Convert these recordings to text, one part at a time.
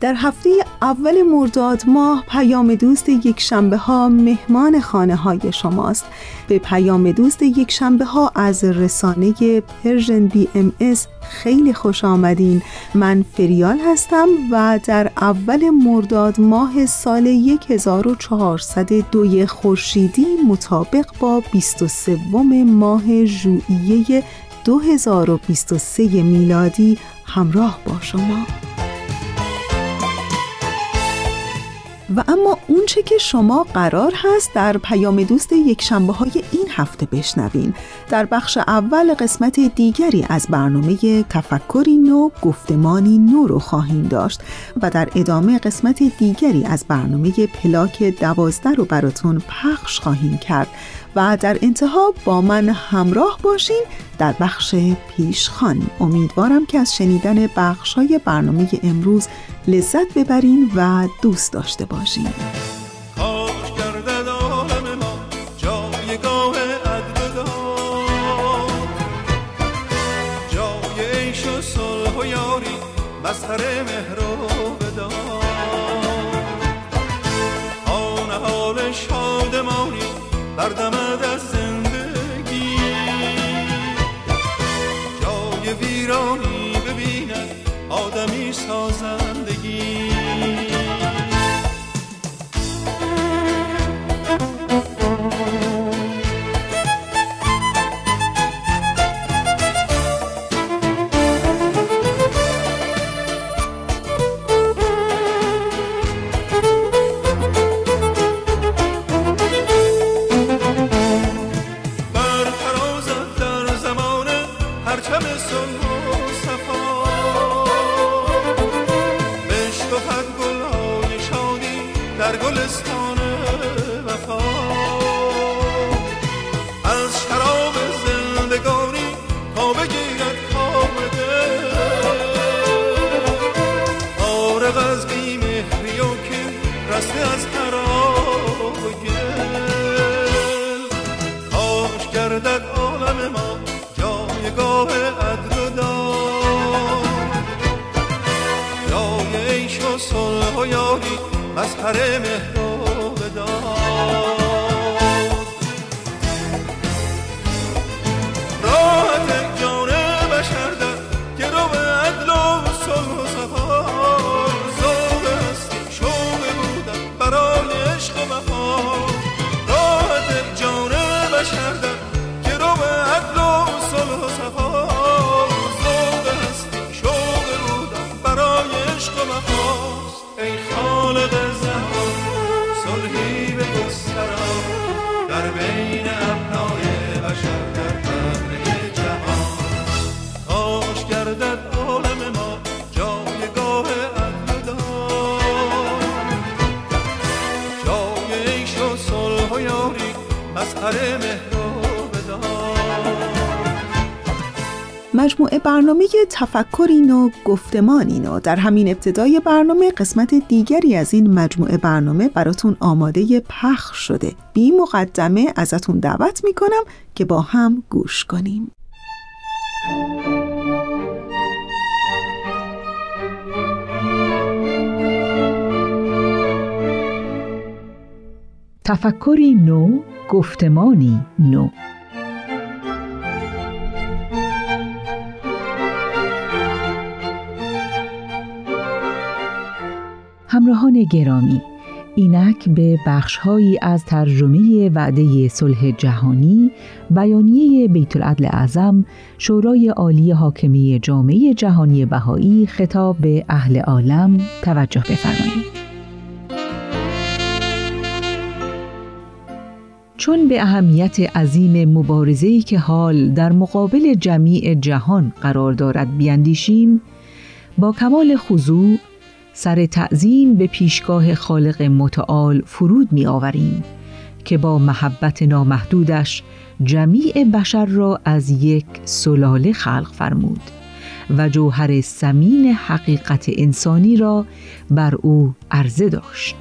در هفته اول مرداد ماه پیام دوست یک شنبه ها مهمان خانه های شماست. به پیام دوست یک شنبه ها از رسانه Persian BMS خیلی خوش آمدین. من فریال هستم و در اول مرداد ماه سال 1402 خورشیدی مطابق با 23 ماه ژوئیه 2023 میلادی همراه با شما. و اما اونچه که شما قرار هست در پیام دوست یک شنبه های این هفته بشنوین. در بخش اول قسمت دیگری از برنامه تفکری نو گفتمانی نو رو خواهیم داشت و در ادامه قسمت دیگری از برنامه پلاک دوازده رو براتون پخش خواهیم کرد. و در انتها با من همراه باشین در بخش پیشخان. امیدوارم که از شنیدن بخش های برنامه امروز لذت ببرین و دوست داشته باشین. مظهر مهر و برنامه تفکرین و گفتمانین و در همین ابتدای برنامه قسمت دیگری از این مجموعه برنامه براتون آماده پخش شده. بی مقدمه ازتون دعوت می‌کنم که با هم گوش کنیم. تفکری نو گفتمانی نو. همراهان گرامی اینک به بخشهایی از ترجمه وعده صلح جهانی بیانیه بیت العدل اعظم شورای عالی حاکمی جامعه جهانی بهایی خطاب به اهل عالم توجه بفرمایید. چون به اهمیت عظیم مبارزه‌ای که حال در مقابل جمیع جهان قرار دارد بیاندیشیم با کمال خضوع سر تعظیم به پیشگاه خالق متعال فرود می آوریم که با محبت نامحدودش جمیع بشر را از یک سلاله خلق فرمود و جوهر سمین حقیقت انسانی را بر او عرضه داشت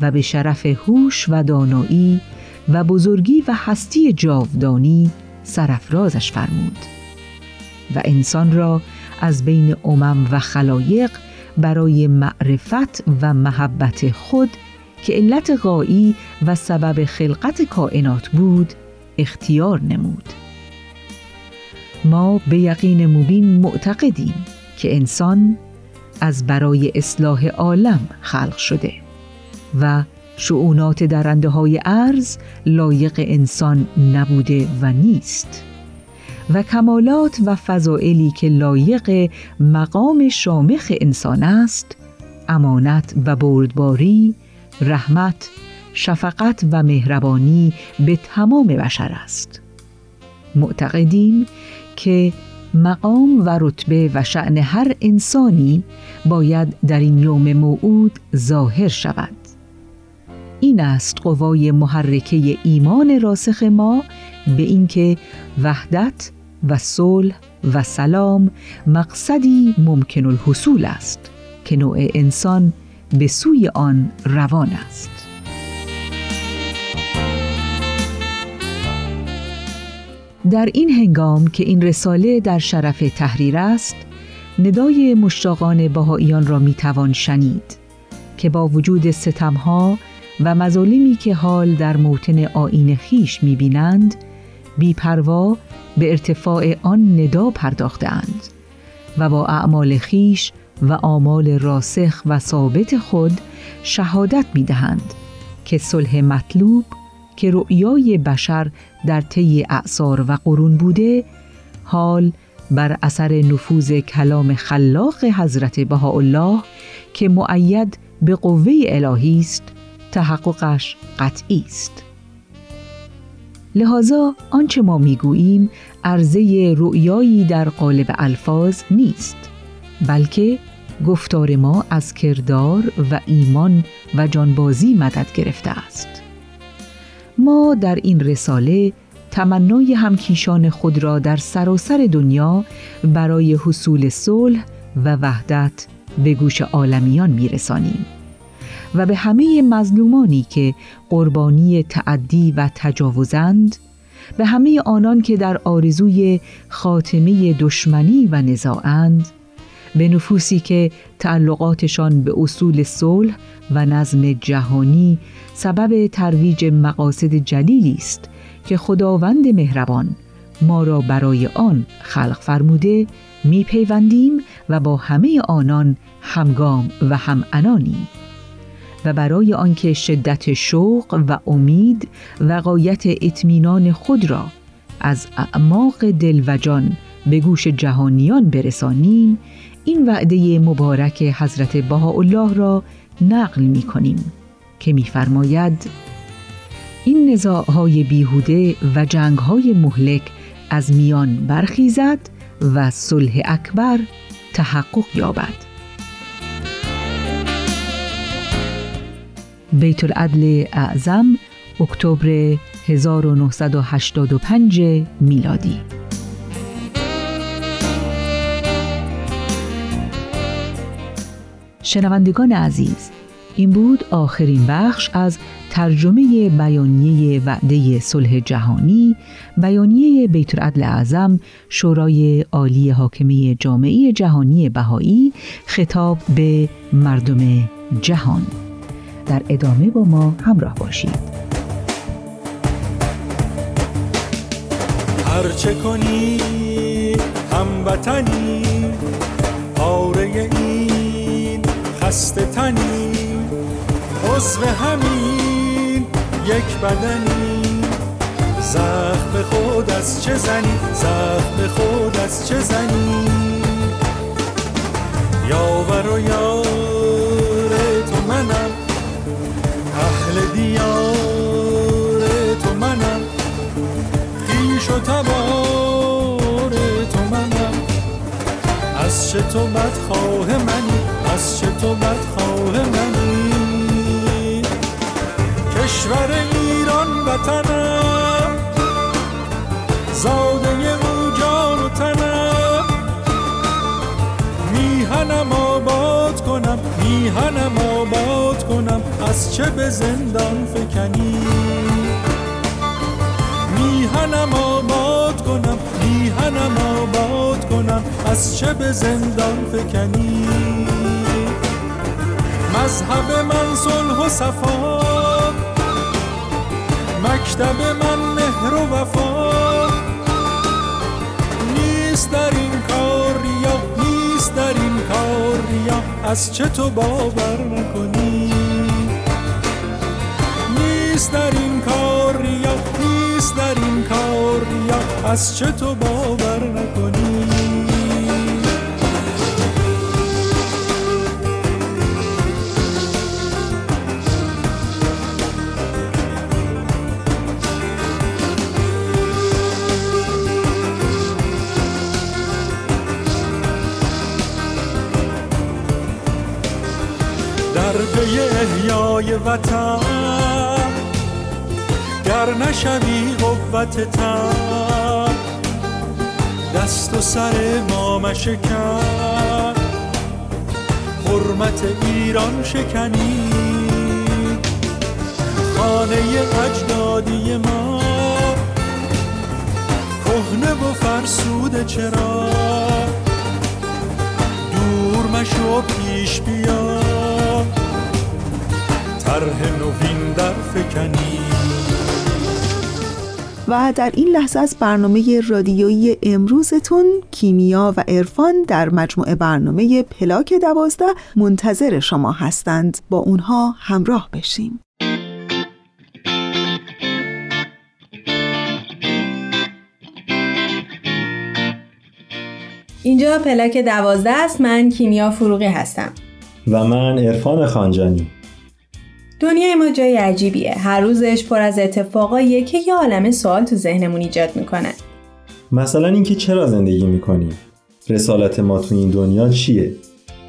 و به شرف هوش و دانایی و بزرگی و هستی جاودانی سرفرازش فرمود و انسان را از بین امم و خلایق برای معرفت و محبت خود که علت غایی و سبب خلقت کائنات بود اختیار نمود. ما به یقین مبین معتقدیم که انسان از برای اصلاح عالم خلق شده و شعونات درنده های عرض لایق انسان نبوده و نیست. و کمالات و فضائلی که لایق مقام شامخ انسان است امانت و بردباری رحمت شفقت و مهربانی به تمام بشر است. معتقدیم که مقام و رتبه و شعن هر انسانی باید در این یوم موعود ظاهر شود. این است قوای محرکه ایمان راسخ ما به اینکه وحدت و صلح و سلام مقصدی ممکن الحصول است که نوع انسان به سوی آن روان است. در این هنگام که این رساله در شرف تحریر است ندای مشتاقان بهاییان را می‌توان شنید که با وجود ستمها و مظالمی که حال در موتن آین خیش می‌بینند بیپروا به ارتفاع آن ندا پرداختند و با اعمال خیش و آمال راسخ و ثابت خود شهادت می دهند که صلح مطلوب که رؤیای بشر در طی اعثار و قرون بوده حال بر اثر نفوذ کلام خلاق حضرت بهاءالله که معید به قوه الهی است تحققش قطعی است. لحاظا آنچه ما می‌گوییم عرضه رؤیایی در قالب الفاظ نیست بلکه گفتار ما از کردار و ایمان و جانبازی مدد گرفته است. ما در این رساله تمنای همکیشان خود را در سراسر دنیا برای حصول صلح و وحدت به گوش عالمیان میرسانیم. و به همه مظلومانی که قربانی تعدی و تجاوزند به همه آنان که در آرزوی خاتمه دشمنی و نزاعند به نفوسی که تعلقاتشان به اصول صلح و نظم جهانی سبب ترویج مقاصد جلیلی است که خداوند مهربان ما را برای آن خلق فرموده میپیوندیم و با همه آنان همگام و هم انانیم و برای آنکه شدت شوق و امید و قایت اطمینان خود را از اعماق دل و جان به گوش جهانیان برسانیم این وعده مبارک حضرت بهاءالله را نقل می کنیم که میفرماید این نزاعهای بیهوده و جنگهای مهلک از میان برخیزد و صلح اکبر تحقق یابد. بیت العدل اعظم اکتبر 1985 میلادی. شنوندگان عزیز این بود آخرین بخش از ترجمه بیانیه وعده صلح جهانی بیانیه بیت العدل اعظم شورای عالی حاکمه جامعه جهانی بهایی خطاب به مردم جهان. در ادامه با ما همراه باشید. هرچه کنی هموطنی پاره این خسته تنی عضو همین یک بدنی. زخم خود از چه زنی؟ زخم خود از چه زنی؟ یاور و یار و تبار تو منم. از چه تو بدخواه منی؟ از چه تو بدخواه منی؟ کشور ایران وطنم. زاده او جان و تنم. میهنم آباد کنم میهنم آباد کنم. از چه به زندان فکنی؟ میهنم آباد کنم میهنم آباد کنم از چه به زندان فکنی. مذهب من صلح و صفا مکتب من مهر و وفا. نیست در این کار ریا نیست در این کار ریا از چه تو باور نکنی؟ نیست در این کار ریا از چه تو باور نکنی؟ در پی احیای وطن گر نشوی قوت تن و سر ما مشکن. حرمت ایران شکنی. خانه اجدادی ما. کهنه و فرسوده چرا و در این لحظه از برنامه رادیویی امروزتون کیمیا و عرفان در مجموعه برنامه پلاک دوازده منتظر شما هستند. با اونها همراه بشیم. اینجا پلاک دوازده است. من کیمیا فروغی هستم. و من عرفان خانجانی. دنیای ما جای عجیبیه. هر روزش پر از اتفاقاییه که یه عالم سوال تو ذهنمون ایجاد می‌کنه. مثلا اینکه چرا زندگی می‌کنیم؟ رسالت ما تو این دنیا چیه؟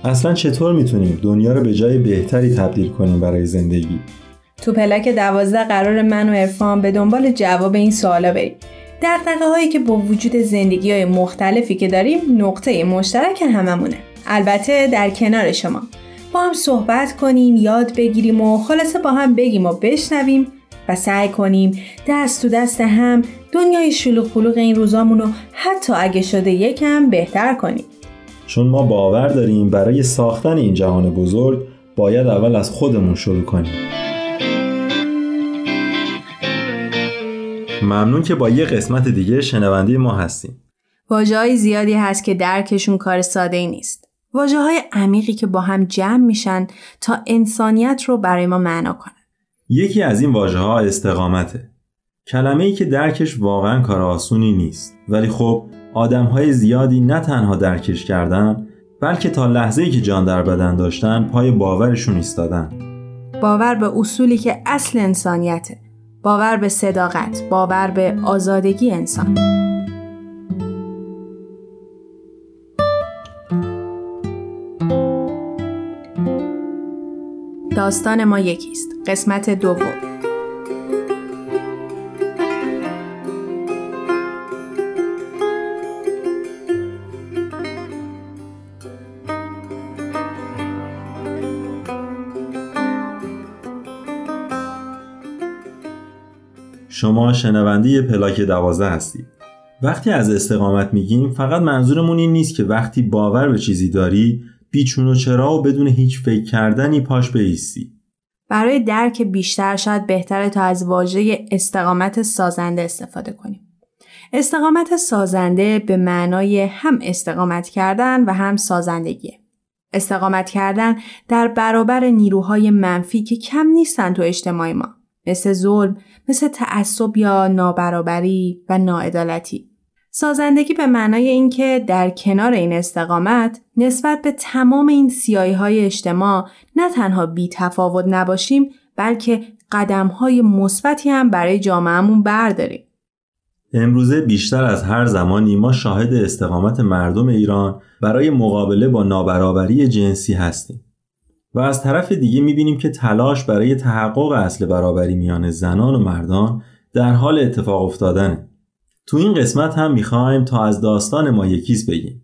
اصلا چطور می‌تونیم دنیا رو به جای بهتری تبدیل کنیم برای زندگی؟ تو پلاک دوازده قرار من و عرفان به دنبال جواب این سوالا بریم. دقدقه هایی که با وجود زندگی های مختلفی که داریم نقطه مشترک هممونه. البته در کنار شما. با هم صحبت کنیم یاد بگیریم و خلاصه با هم بگیم و بشنویم و سعی کنیم دست تو دست هم دنیای شلوغ پلوغ این روزامون رو حتی اگه شده یکم بهتر کنیم. چون ما باور داریم برای ساختن این جهان بزرگ باید اول از خودمون شروع کنیم. ممنون که با یه قسمت دیگه شنونده ما هستیم. واجه زیادی هست که درکشون کار ساده ای نیست. واجه های عمیقی که با هم جمع میشن تا انسانیت رو برای ما معنا کنن. یکی از این واژه ها استقامته. کلمه ای که درکش واقعا کار آسونی نیست ولی خب آدم های زیادی نه تنها درکش کردن بلکه تا لحظه ای که جان در بدن داشتن پای باورشون ایستادن. باور به اصولی که اصل انسانیته. باور به صداقت، باور به آزادگی انسان. داستان ما یکیست. قسمت دوم. شما شنونده پلاک دوازده هستید. وقتی از استقامت میگیم فقط منظورمون این نیست که وقتی باور به چیزی داری بیچون و چرا و بدون هیچ فکر کردنی پاش بیستی برای درک بیشتر شاید بهتره تا از واژه استقامت سازنده استفاده کنیم. استقامت سازنده به معنای هم استقامت کردن و هم سازندگیه. استقامت کردن در برابر نیروهای منفی که کم نیستن تو اجتماع ما مثل ظلم، مثل تعصب یا نابرابری و ناعدالتی. سازندگی به معنای اینکه در کنار این استقامت نسبت به تمام این سیایی های اجتماع نه تنها بی تفاوت نباشیم بلکه قدم های مثبتی هم برای جامعهمون برداریم. امروزه بیشتر از هر زمانی ما شاهد استقامت مردم ایران برای مقابله با نابرابری جنسی هستیم. و از طرف دیگه می‌بینیم که تلاش برای تحقق اصل برابری میان زنان و مردان در حال اتفاق افتادنه. تو این قسمت هم می‌خوایم تا از داستان ما یکیز بگیم.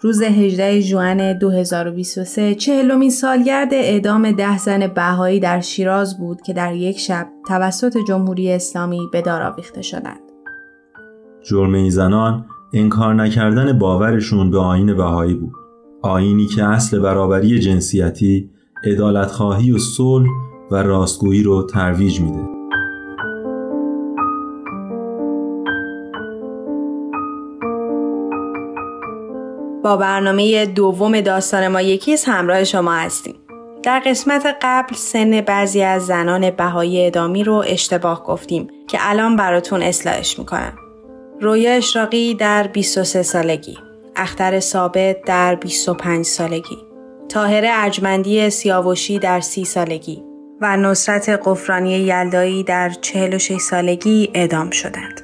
روز 18 ژوئن 2023 چهلمین سالگرد اعدام ده زن بهایی در شیراز بود که در یک شب توسط جمهوری اسلامی به دار آویخته شدند. جرم این زنان انکار نکردن باورشون به آین بهایی بود. آینی که اصل برابری جنسیتی، عدالتخواهی و صلح و راستگویی رو ترویج میده. با برنامه دوم داستان ما یکیز همراه شما هستیم. در قسمت قبل سن بعضی از زنان بهایی ادامی رو اشتباه گفتیم که الان براتون اصلاحش می‌کنم. رویا اشراقی در 23 سالگی، اختر ثابت در 25 سالگی، تاهر ارجمندی سیاوشی در 30 سالگی و نصرت قفرانی یلدایی در 46 سالگی اعدام شدند.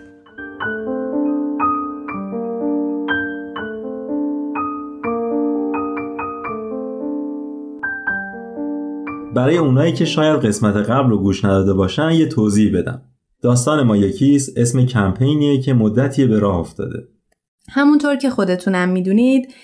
برای اونایی که شاید قسمت قبل رو گوش نداده باشن یه توضیح بدم. داستان ما یکیست اسم کمپینیه که مدتی به راه افتاده. همونطور که خودتونم می‌دونید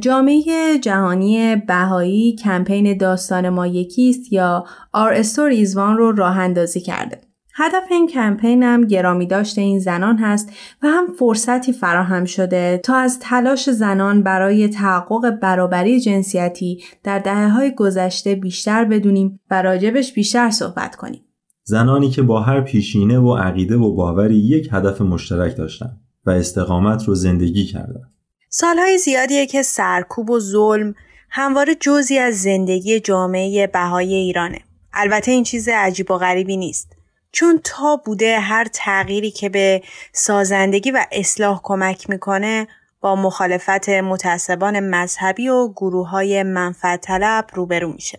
جامعه جهانی بهایی کمپین داستان ما یکیست یا is One رو راه اندازی کرده. هدف این کمپین هم گرامی داشته این زنان هست و هم فرصتی فراهم شده تا از تلاش زنان برای تحقق برابری جنسیتی در دهه های گذشته بیشتر بدونیم و راجبش بیشتر صحبت کنیم. زنانی که با هر پیشینه و عقیده و باوری یک هدف مشترک داشتن و استقامت رو زندگی کردن. سالهای زیادیه که سرکوب و ظلم همواره جزی از زندگی جامعه بهای ایرانه. البته این چیز عجیب و غریبی نیست. چون تا بوده هر تغییری که به سازندگی و اصلاح کمک می‌کنه با مخالفت متعصبان مذهبی و گروه های منفعت طلب روبرو میشه.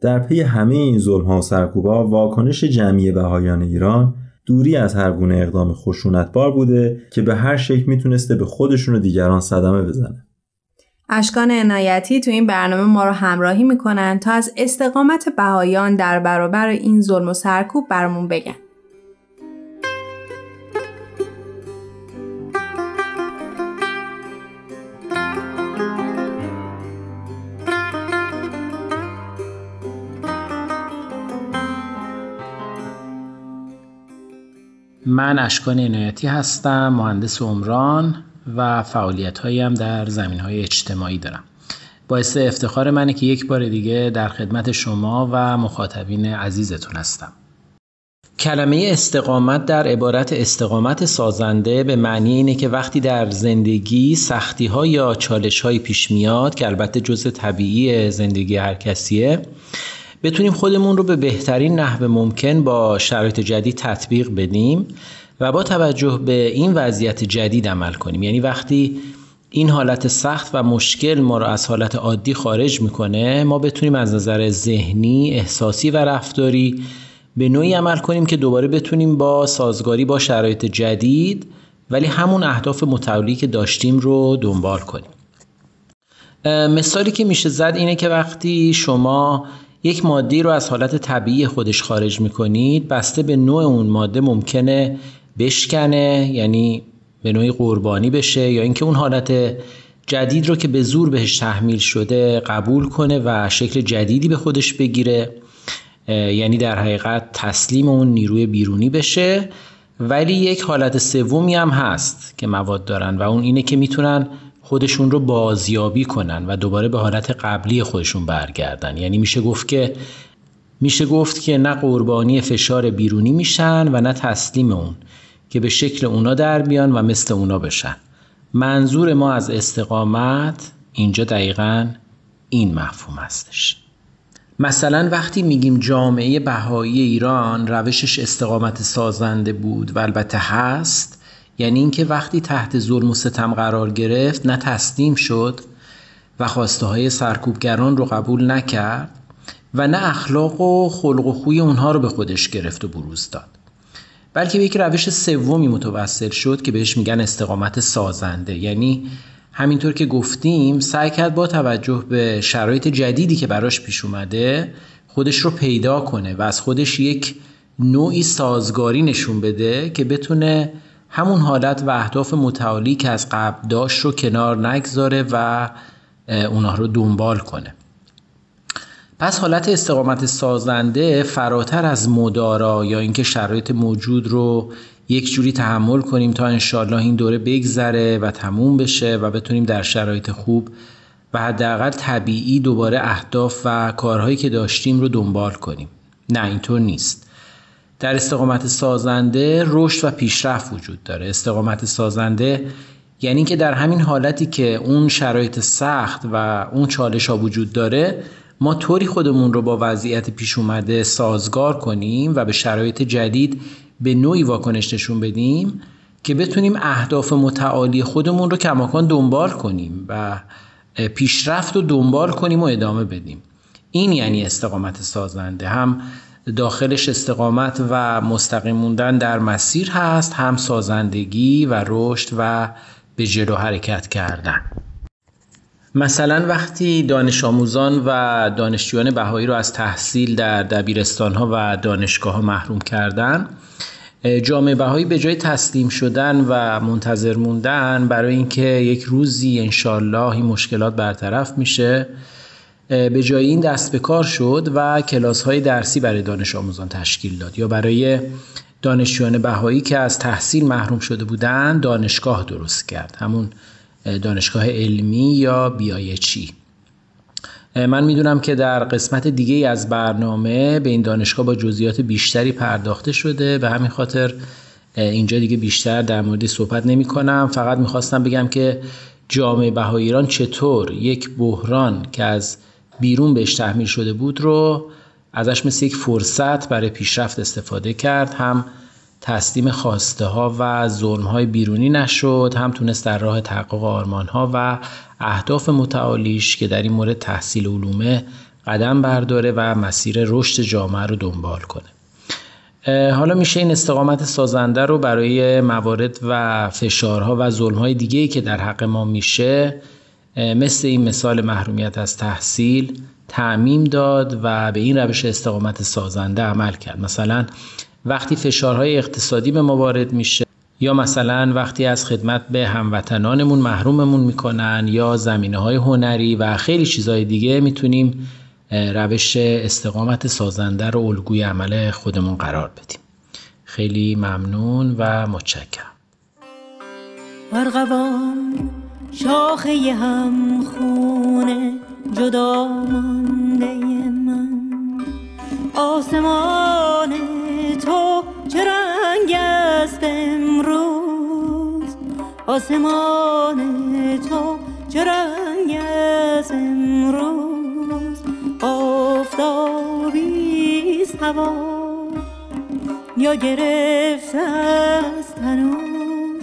در پی همه این ظلم ها و سرکوبا واکنش جمعی بهایان ایران دوری از هر گونه اقدام خشونتبار بوده که به هر شکل می‌تونسته به خودشون و دیگران صدمه بزنه. اشکان عنایتی تو این برنامه ما رو همراهی می‌کنن تا از استقامت بهایان در برابر این ظلم و سرکوب برامون بگن. من اشکان عنایتی هستم مهندس عمران و فعالیت هم در زمین های اجتماعی دارم. باعث افتخار منه که یک بار دیگه در خدمت شما و مخاطبین عزیزتون هستم. کلمه استقامت در عبارت استقامت سازنده به معنی اینه که وقتی در زندگی سختی ها یا چالش های پیش میاد که البته جزء طبیعی زندگی هر کسیه بتونیم خودمون رو به بهترین نحو ممکن با شرایط جدید تطبیق بدیم و با توجه به این وضعیت جدید عمل کنیم. یعنی وقتی این حالت سخت و مشکل ما را از حالت عادی خارج می‌کنه ما بتونیم از نظر ذهنی، احساسی و رفتاری به نوعی عمل کنیم که دوباره بتونیم با سازگاری با شرایط جدید ولی همون اهداف متعالی که داشتیم رو دنبال کنیم. مثالی که میشه زد اینه که وقتی شما یک ماده رو از حالت طبیعی خودش خارج می‌کنید بسته به نوع اون ماده ممکنه بشکنه یعنی به نوعی قربانی بشه یا اینکه اون حالت جدید رو که به زور بهش تحمیل شده قبول کنه و شکل جدیدی به خودش بگیره. یعنی در حقیقت تسلیم اون نیروی بیرونی بشه. ولی یک حالت سومی هم هست که مواد دارن و اون اینه که می‌تونن خودشون رو بازیابی کنن و دوباره به حالت قبلی خودشون برگردن. یعنی میشه گفت که میشه گفت که نه قربانی فشار بیرونی میشن و نه تسلیم اون که به شکل اونا در بیان و مثل اونا بشن. منظور ما از استقامت اینجا دقیقا این مفهوم هستش. مثلا وقتی میگیم جامعه بهایی ایران روشش استقامت سازنده بود و البته هست یعنی اینکه وقتی تحت ظلم و ستم قرار گرفت نه تسلیم شد و خواسته های سرکوبگران رو قبول نکرد و نه اخلاق و خلق و خوی اونها رو به خودش گرفت و بروز داد. بلکه به یک روش سومی متوسل شد که بهش میگن استقامت سازنده. یعنی همینطور که گفتیم سعی کرد با توجه به شرایط جدیدی که براش پیش اومده خودش رو پیدا کنه و از خودش یک نوعی سازگاری نشون بده که بتونه همون حالت و اهداف متعالی که از قبل داشت رو کنار نگذاره و اونها رو دنبال کنه. پس حالت استقامت سازنده فراتر از مدارا یا اینکه شرایط موجود رو یک جوری تحمل کنیم تا انشالله این دوره بگذره و تموم بشه و بتونیم در شرایط خوب و حداقل طبیعی دوباره اهداف و کارهایی که داشتیم رو دنبال کنیم. نه اینطور نیست. در استقامت سازنده رشد و پیشرفت وجود داره. استقامت سازنده یعنی که در همین حالتی که اون شرایط سخت و اون چالش ها وجود داره ما طوری خودمون رو با وضعیت پیش اومده سازگار کنیم و به شرایط جدید به نوعی واکنش نشون بدیم که بتونیم اهداف متعالی خودمون رو کماکان دنبال کنیم و پیشرفت رو دنبال کنیم و ادامه بدیم. این یعنی استقامت سازنده. هم داخلش استقامت و مستقیم موندن در مسیر هست هم سازندگی و رشد و به جلو حرکت کردن. مثلا وقتی دانش آموزان و دانشجویان بهایی رو از تحصیل در دبیرستان ها و دانشگاه ها محروم کردن جامعه بهایی به جای تسلیم شدن و منتظر موندن برای اینکه یک روزی انشالله این مشکلات برطرف میشه به جای این دست به کار شد و کلاس های درسی برای دانش آموزان تشکیل داد. یا برای دانشجویان بهایی که از تحصیل محروم شده بودند دانشگاه درست کرد. همون دانشگاه علمی یا بیایچی من می‌دونم که در قسمت دیگه از برنامه به این دانشگاه با جزئیات بیشتری پرداخته شده به همین خاطر اینجا دیگه بیشتر در مورد صحبت نمی کنم فقط می‌خواستم بگم که جامعه بهای ایران چطور یک بحران که از بیرون بهش تحمیل شده بود رو ازش مثل یک فرصت برای پیشرفت استفاده کرد. هم تسلیم خواسته ها و ظلم های بیرونی نشد هم تونست در راه تحقق آرمان ها و اهداف متعالیش که در این مورد تحصیل علومه قدم برداره و مسیر رشد جامعه رو دنبال کنه. حالا میشه این استقامت سازنده رو برای موارد و فشارها و ظلمهای دیگه که در حق ما میشه مثل این مثال محرومیت از تحصیل تعمیم داد و به این روش استقامت سازنده عمل کرد. مثلا وقتی فشارهای اقتصادی به ما وارد میشه یا مثلا وقتی از خدمت به هموطنانمون محروممون می‌کنن یا زمینه های هنری و خیلی چیزهای دیگه می‌تونیم روش استقامت سازنده رو الگوی عمل خودمون قرار بدیم. خیلی ممنون و متشکرم. شاخه هم خونه جدا مانده من. آسمان تو چه رنگ است امروز؟ آسمان تو چه رنگ است امروز؟ آفتابی هوا. یا گرفته است هنوز؟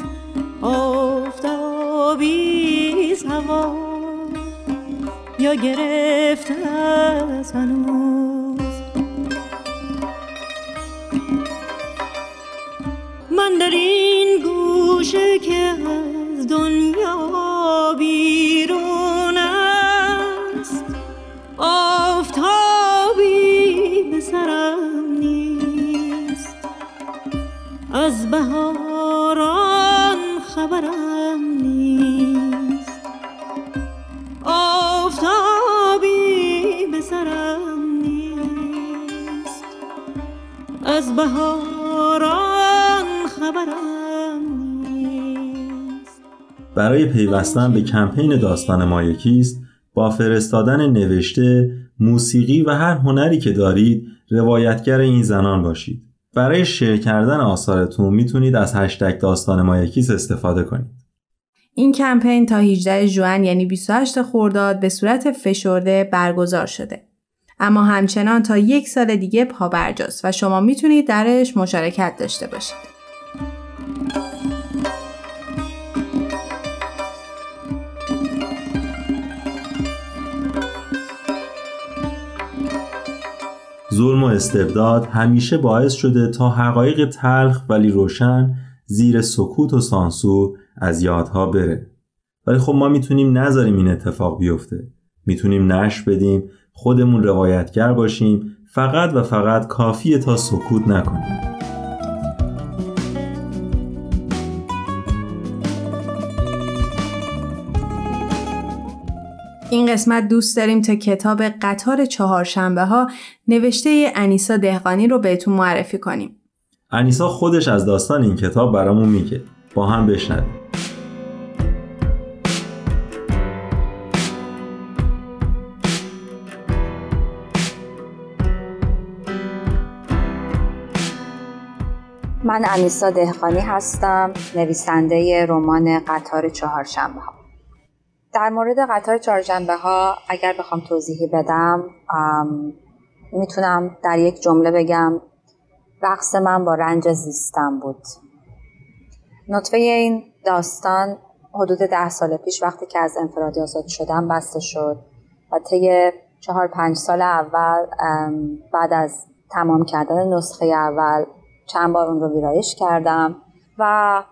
آفتابی هوا. یا گرفته است هنوز. من در این گوشه که از دنیا بیرون است آفتابی به سرم نیست. از بهاران خبرم از بهاران خبرم نیست برای پیوستن به کمپین داستان ما یکیست با فرستادن نوشته، موسیقی و هر هنری که دارید روایتگر این زنان باشید. برای شیر کردن آثارتون می‌تونید از هشتگ داستان ما یکیست استفاده کنید. این کمپین تا 18 ژوئن یعنی 28 خرداد به صورت فشرده برگزار شده. اما همچنان تا یک سال دیگه پابرجاست و شما می‌تونید درش مشارکت داشته باشید. ظلم و استبداد همیشه باعث شده تا حقایق تلخ ولی روشن زیر سکوت و سانسور از یادها بره ولی خب ما می‌تونیم نذاریم این اتفاق بیفته می‌تونیم نش بدیم خودمون روایتگر باشیم فقط و فقط کافیه تا سکوت نکنیم این قسمت دوست داریم تا کتاب قطار چهارشنبه ها نوشته انیسا دهقانی رو بهتون معرفی کنیم. انیسا خودش از داستان این کتاب برامون میگه. با هم بشنویم. من انیسا دهقانی هستم نویسنده رمان قطار چهارشنبه ها در مورد قطار چهارشنبه ها اگر بخوام توضیحی بدم می‌تونم در یک جمله بگم. رقص من با رنج زیستم بود. نطفه این داستان حدود ده سال پیش وقتی که از انفرادی آزاد شدم بسته شد و طی چهار پنج سال اول بعد از تمام کردن نسخه اول چند بار اون رو ویرایش کردم و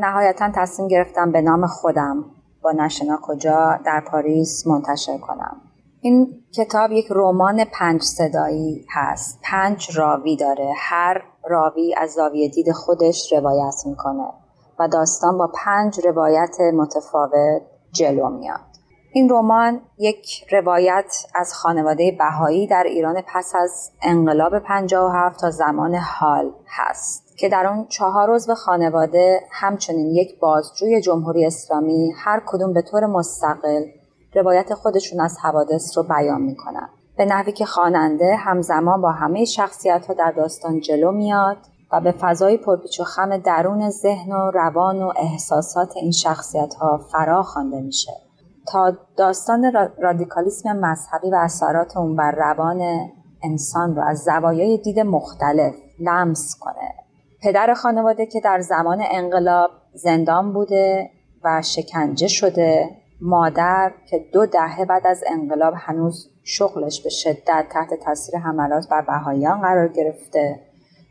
نهایتا تصمیم گرفتم به نام خودم با نشنا کجا در پاریس منتشر کنم. این کتاب یک رمان پنج صدایی هست. پنج راوی داره. هر راوی از زاویه دید خودش روایت می‌کنه و داستان با پنج روایت متفاوت جلو میاد. این رمان یک روایت از خانواده بهایی در ایران پس از انقلاب 57 تا زمان حال هست که در اون چهار عضو خانواده همچنین یک بازجوی جمهوری اسلامی هر کدوم به طور مستقل روایت خودشون از حوادث رو بیان می‌کنن. به نحوی که خواننده همزمان با همه شخصیت ها در داستان جلو میاد و به فضای پرپیچ و خم درون ذهن و روان و احساسات این شخصیت ها فرا خوانده میشه. تا داستان رادیکالیسم مذهبی و اثرات اون بر روان انسان رو از زوایای دید مختلف لمس کنه. پدر خانواده که در زمان انقلاب زندان بوده و شکنجه شده مادر که دو دهه بعد از انقلاب هنوز شغلش به شدت تحت تاثیر حملات بر بهاییان قرار گرفته.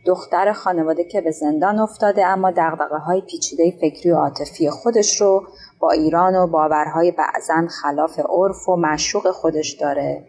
دختر خانواده که به زندان افتاده اما دقدقه های پیچیده فکری و عاطفی خودش رو با ایران و باورهای بعضا خلاف عرف و مشوق خودش داره.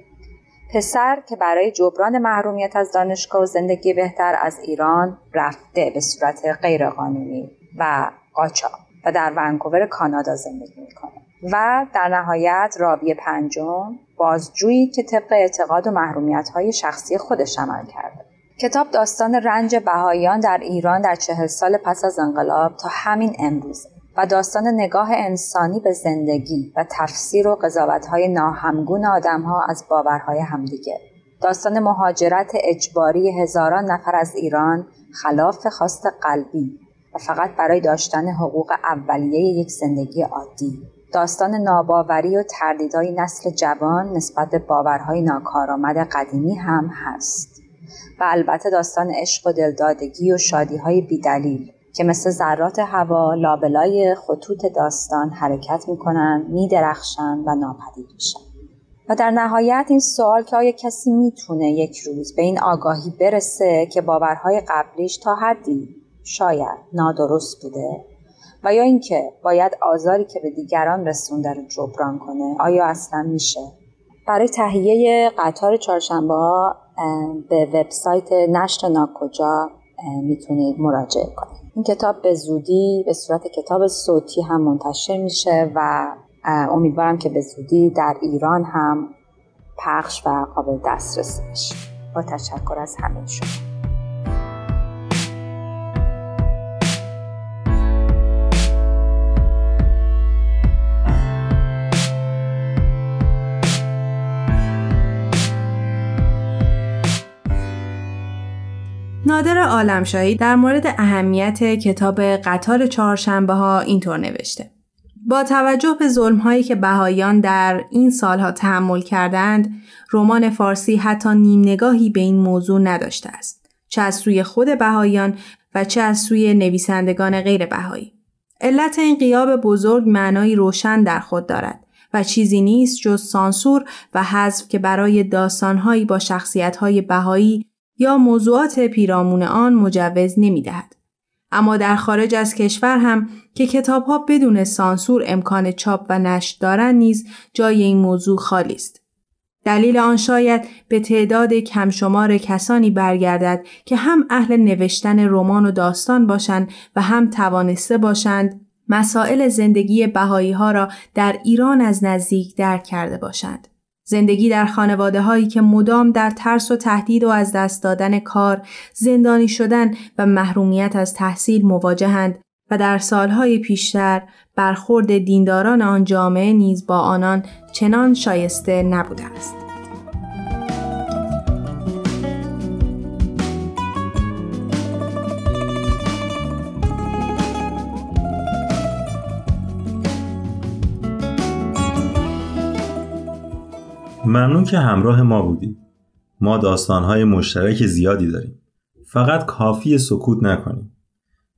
پسر که برای جبران محرومیت از دانشگاه و زندگی بهتر از ایران رفته به صورت غیرقانونی و قاچاق و در ونکوور کانادا زندگی می‌کنه و در نهایت راوی پنجم بازجویی که طبق اعتقاد و محرومیت های شخصی خودش عمل کرده. کتاب داستان رنج بهاییان در ایران در چهل سال پس از انقلاب تا همین امروز و داستان نگاه انسانی به زندگی و تفسیر و قضاوتهای ناهمگون آدمها از باورهای همدیگه. داستان مهاجرت اجباری هزاران نفر از ایران خلاف خواست قلبی و فقط برای داشتن حقوق اولیه یک زندگی عادی. داستان ناباوری و تردیدهای نسل جوان نسبت به باورهای ناکارآمد قدیمی هم هست. و البته داستان عشق و دلدادگی و شادیهای بیدلیل. که مثل ذرات هوا لابلای خطوط داستان حرکت می‌کنن میدرخشن و ناپدید میشن. و در نهایت این سوال که آیا کسی می‌تونه یک روز به این آگاهی برسه که باورهای قبلیش تا حدی شاید نادرست بوده؟ و یا اینکه باید آزاری که به دیگران رسونده رو جبران کنه آیا اصلا میشه؟ برای تهیه قطار چهارشنبه به وبسایت نشر ناکجا می‌تونید مراجعه کنید. این کتاب به زودی به صورت کتاب صوتی هم منتشر میشه و امیدوارم که به زودی در ایران هم پخش و قابل دسترسی بشه. با تشکر از همه شما. نادر عالمشاهی در مورد اهمیت کتاب قطار چهارشنبه ها اینطور نوشته. با توجه به ظلم هایی که بهاییان در این سالها تحمل کردند، رمان فارسی حتی نیم نگاهی به این موضوع نداشته است. چه از سوی خود بهاییان و چه از سوی نویسندگان غیر بهایی. علت این قیاب بزرگ معنایی روشن در خود دارد و چیزی نیست جز سانسور و حذف که برای داستانهایی با شخصیتهای بهایی یا موضوعات پیرامون آن مجوز نمی دهد. اما در خارج از کشور هم که کتابها بدون سانسور امکان چاپ و نشر دارند نیز جای این موضوع خالی است. دلیل آن شاید به تعداد کمشمار کسانی برگردد که هم اهل نوشتن رمان و داستان باشند و هم توانسته باشند مسائل زندگی بهایی ها را در ایران از نزدیک درک کرده باشند. زندگی در خانواده هایی که مدام در ترس و تهدید و از دست دادن کار، زندانی شدن و محرومیت از تحصیل مواجهند و در سالهای پیشتر برخورد دینداران آن جامعه نیز با آنان چنان شایسته نبوده است. ممنون که همراه ما بودید. ما داستانهای مشترک زیادی داریم. فقط کافی سکوت نکنیم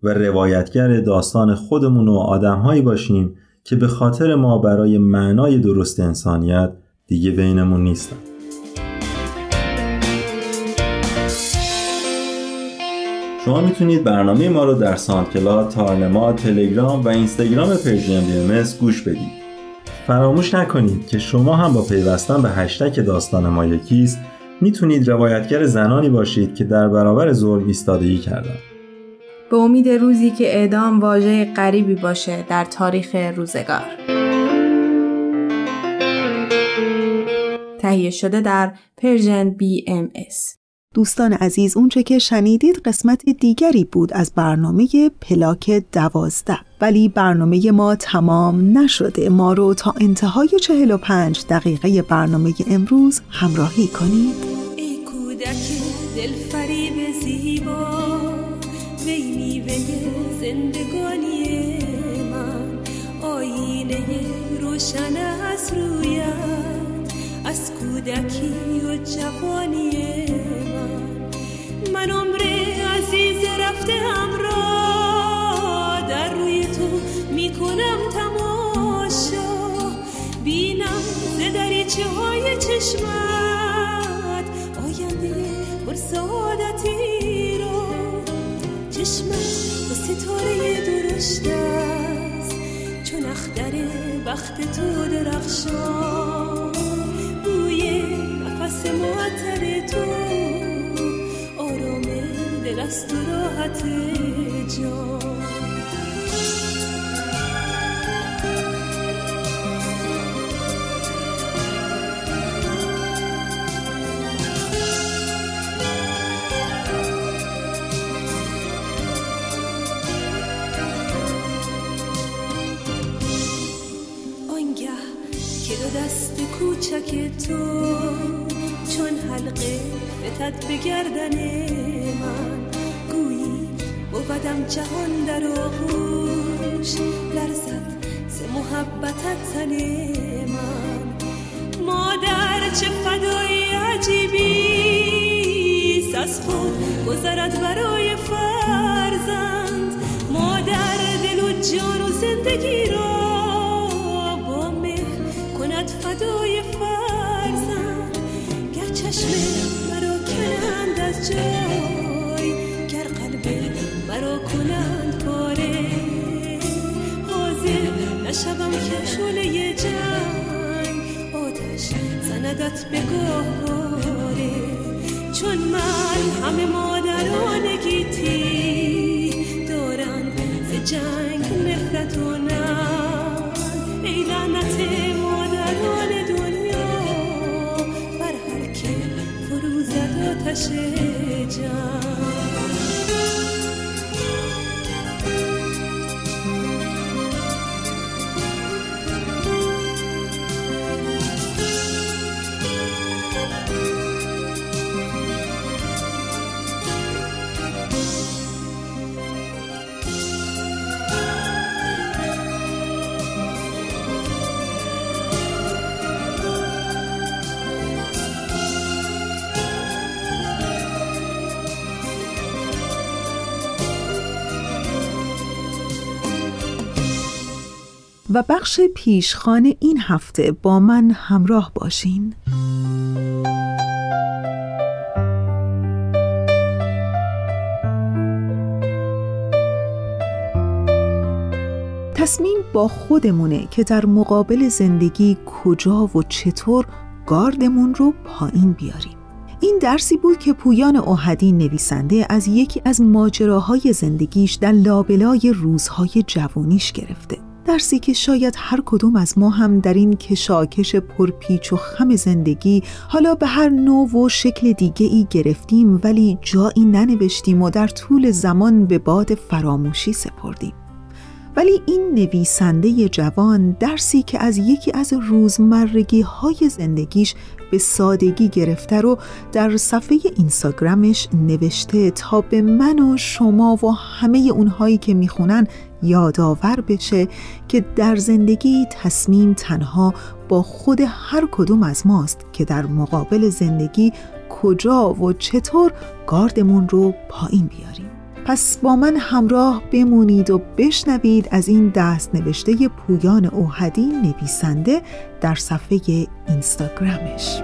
و روایتگر داستان خودمون و آدمهایی باشیم که به خاطر ما برای معنای درست انسانیت دیگه بینمون نیستن. شما می‌تونید برنامه ما رو در ساندکلاد، تارنما، تلگرام و اینستاگرام پرژیم گوش بدید. فراموش نکنید که شما هم با پیوستن به هشتک داستان ما یکیست می‌تونید روایتگر زنانی باشید که در برابر ظلم ایستادگی کردن. به امید روزی که اعدام واژه غریبی باشه در تاریخ روزگار. تهیه شده در پرژن BMS دوستان عزیز اونچه که شنیدید قسمت دیگری بود از برنامه پلاک دوازده. ولی برنامه ما تمام نشده. ما رو تا انتهای 45 دقیقه برنامه امروز همراهی کنید. ای کودک دل فریب زیبا میوه زندگانی من. آینه روشن از رویت از کودکی و جوانی من عمر عزیز رفته همراه در روی تو می‌کنم تماشا. بینم ز دریچه های چشمت آینده پر سعادتی رو چشمت با ستاره درشت است چون اختر بخت تو درخشان. بوی نفس معطر تو دل است و راحت جان. آنگه که دو دست کوچک تو چون حلقه فتد به گردن من. گویی بودم جهان در آغوش لرزد ز محبتت تن من. مادر چه فدای عجیبی از خود گذرد برای فرزند. مادر دل و جان و زندگی جای گر قلب مرا کنند پاره. حاضر نشوم که شعله جنگ آتش زندت به چون من همه مادران گیتی دارند ز جنگ نفرت زد و بخش پیشخان این هفته با من همراه باشین. تصمیم با خودمونه که در مقابل زندگی کجا و چطور گاردمون رو پایین بیاریم. این درسی بود که پویان اوهدی نویسنده از یکی از ماجراهای زندگیش در لابلای روزهای جوانیش گرفته. درسی که شاید هر کدوم از ما هم در این کشاکش پرپیچ و خم زندگی حالا به هر نوع و شکل دیگه ای گرفتیم ولی جایی ننوشتیم و در طول زمان به باد فراموشی سپردیم. ولی این نویسنده جوان درسی که از یکی از روزمرگی های زندگیش به سادگی گرفته رو در صفحه اینستاگرامش نوشته تا به من و شما و همه اونهایی که می‌خونن یادآور بشه که در زندگی تصمیم تنها با خود هر کدوم از ماست که در مقابل زندگی کجا و چطور گاردمون رو پایین بیاریم. پس با من همراه بمونید و بشنوید از این دست نوشته پویان اوهدی نویسنده در صفحه اینستاگرامش.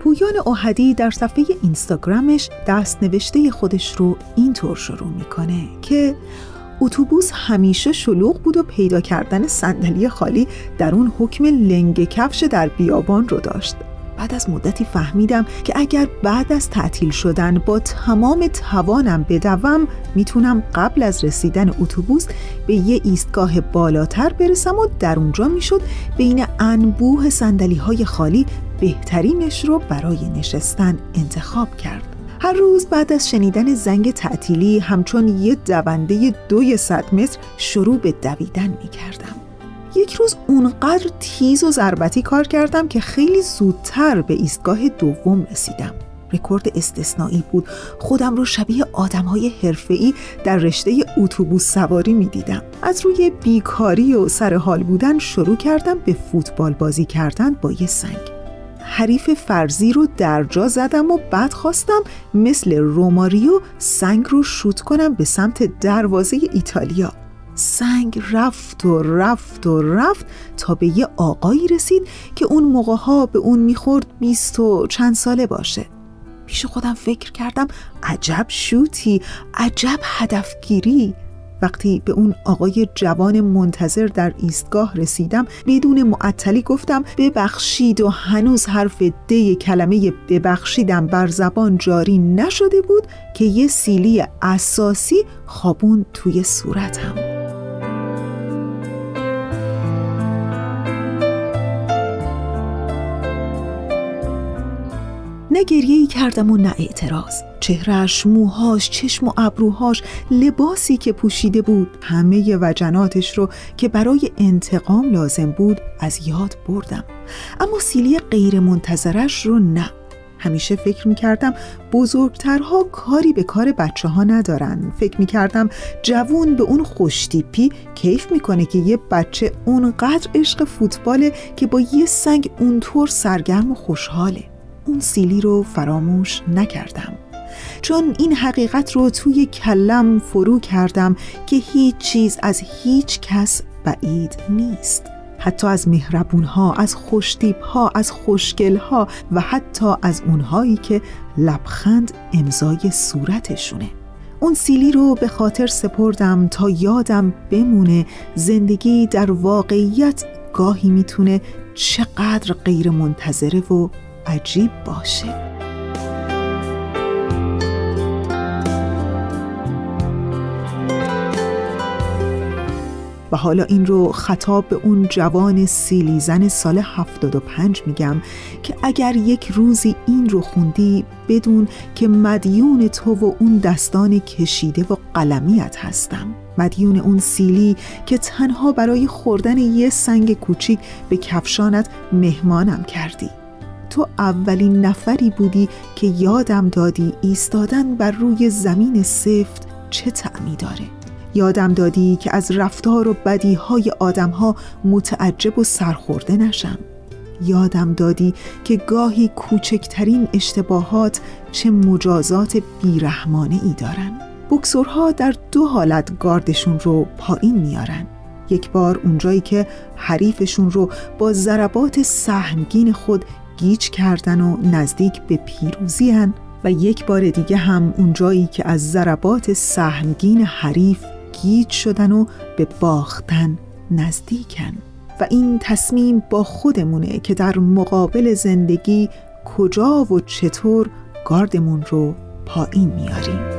پویان اوهدی در صفحه اینستاگرامش دست نوشته خودش رو اینطور شروع می‌کنه که اتوبوس همیشه شلوغ بود و پیدا کردن صندلی خالی در اون حکم لنگ کفش در بیابان رو داشت. بعد از مدتی فهمیدم که اگر بعد از تعطیل شدن با تمام توانم بدوم می‌تونم قبل از رسیدن اتوبوس به یه ایستگاه بالاتر برسم و در اونجا می‌شد بین انبوه سندلی های خالی بهترینش رو برای نشستن انتخاب کرد هر روز بعد از شنیدن زنگ تعطیلی همچون یه دونده دوی صد متر شروع به دویدن می کردم. یک روز اونقدر تیز و ضربتی کار کردم که خیلی زودتر به ایستگاه دوم رسیدم. رکورد استثنایی بود. خودم رو شبیه آدم های حرفه‌ای در رشته اتوبوس سواری می دیدم. از روی بیکاری و سر حال بودن شروع کردم به فوتبال بازی کردن با یه سنگ. حریف فرضی رو در جا زدم و بعد خواستم مثل روماریو سنگ رو شوت کنم به سمت دروازه ایتالیا. سنگ رفت و رفت و رفت تا به یه آقایی رسید که اون موقع ها به اون می‌خورد بیست و چند ساله باشه. پیش خودم فکر کردم عجب شوتی عجب هدفگیری. وقتی به اون آقای جوان منتظر در ایستگاه رسیدم بدون معطلی گفتم ببخشید و هنوز حرف دی کلمه ببخشیدم بر زبان جاری نشده بود که یه سیلی اساسی خوابون توی صورتم. نه گریه کردم و نه اعتراض. چهرش، موهاش، چشم و ابروهاش لباسی که پوشیده بود همه وجناتش رو که برای انتقام لازم بود از یاد بردم. اما سیلی غیر منتظرش رو نه. همیشه فکر می کردم بزرگترها کاری به کار بچه ها ندارن. فکر می کردم جوون به اون خوشتیپی کیف می‌کنه که یه بچه اونقدر عشق فوتباله که با یه سنگ اونطور سرگرم و خوشحاله. اون سیلی رو فراموش نکردم. چون این حقیقت رو توی کلم فرو کردم که هیچ چیز از هیچ کس بعید نیست. حتی از مهربون ها، از خوشتیب ها، از خوشگل ها و حتی از اونهایی که لبخند امضای صورتشونه. اون سیلی رو به خاطر سپردم تا یادم بمونه زندگی در واقعیت گاهی می‌تونه چقدر غیر منتظره و عجیب باشه. و حالا این رو خطاب به اون جوان سیلی زن سال 75 میگم که اگر یک روزی این رو خوندی بدون که مدیون تو و اون دستان کشیده و قلمیت هستم. مدیون اون سیلی که تنها برای خوردن یه سنگ کوچیک به کفشانت مهمانم کردی. تو اولین نفری بودی که یادم دادی ایستادن بر روی زمین سفت چه تعمی داره. یادم دادی که از رفتار و بدیهای آدمها متعجب و سرخورده نشم. یادم دادی که گاهی کوچکترین اشتباهات چه مجازات بیرحمانه ای دارن. بکسورها در دو حالت گاردشون رو پایین میارن. یک بار اونجایی که حریفشون رو با ضربات سهمگین خود گیج کردن و نزدیک به پیروزی هن و یک بار دیگه هم اونجایی که از ضربات سهمگین حریف گیج شدن و به باختن نزدیکن و این تصمیم با خودمونه که در مقابل زندگی کجا و چطور گاردمون رو پایین میاریم.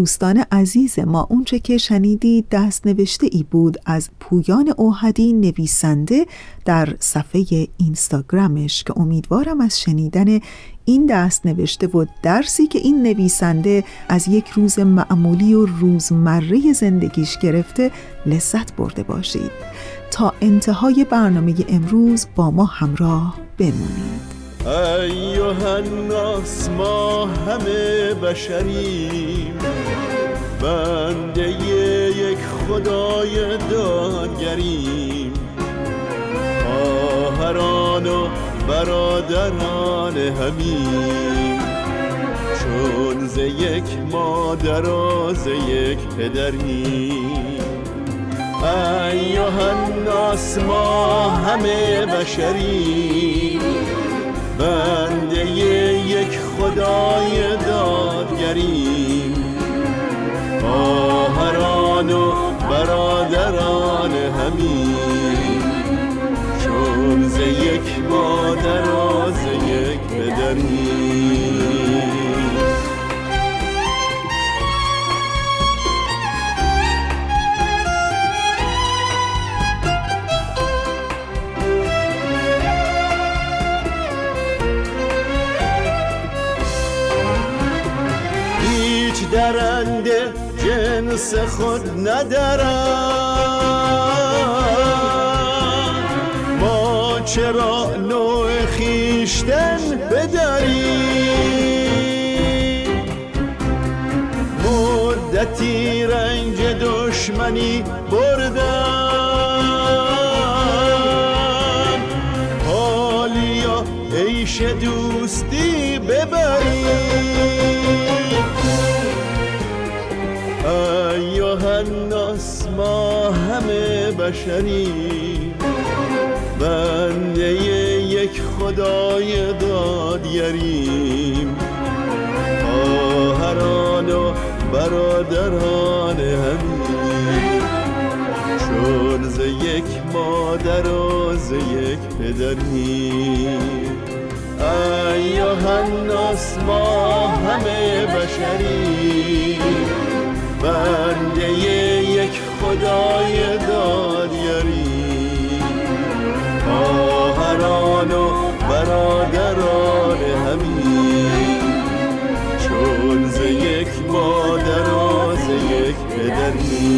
دوستان عزیز ما اونچه که شنیدی دست نوشته ای بود از پویان اوهدی نویسنده در صفحه اینستاگرامش که امیدوارم از شنیدن این دست نوشته و درسی که این نویسنده از یک روز معمولی و روزمره زندگیش گرفته لذت برده باشید. تا انتهای برنامه امروز با ما همراه بمونید. ایوه الناس ما همه بشریم. بنده یک خدای دادگریم. خواهران و برادران همیم. چون ز یک مادر و ز یک پدریم ایوه الناس ما همه بشریم. بنده یک خدای دادگریم خواهران و برادران همین چون ز یک مادر و ز یک پدریم جنس خود ندارد ما چرا نوع خیشتن بداریم؟ مدتی رنج دشمنی بردن همه بشریم بنده یک خدای دادگریم. خواهران و برادران همین. چون ز یک مادر و ز یک پدریم ایوه الناس ما همه بشریم بنده خدای دادگری خواهران و برادران همین. چون ز یک مادر و ز یک پدری.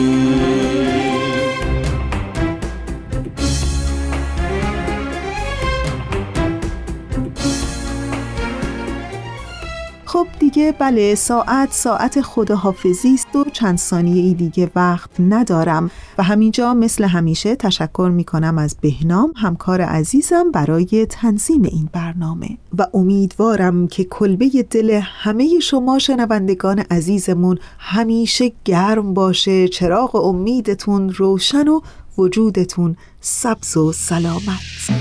خب دیگه بله ساعت ساعت خداحافظی است. و چند ثانیه ای دیگه وقت ندارم و همینجا مثل همیشه تشکر می کنم از بهنام همکار عزیزم برای تنظیم این برنامه. و امیدوارم که کلبه دل همه شما شنوندگان عزیزمون همیشه گرم باشه چراغ امیدتون روشن و وجودتون سبز و سلامت.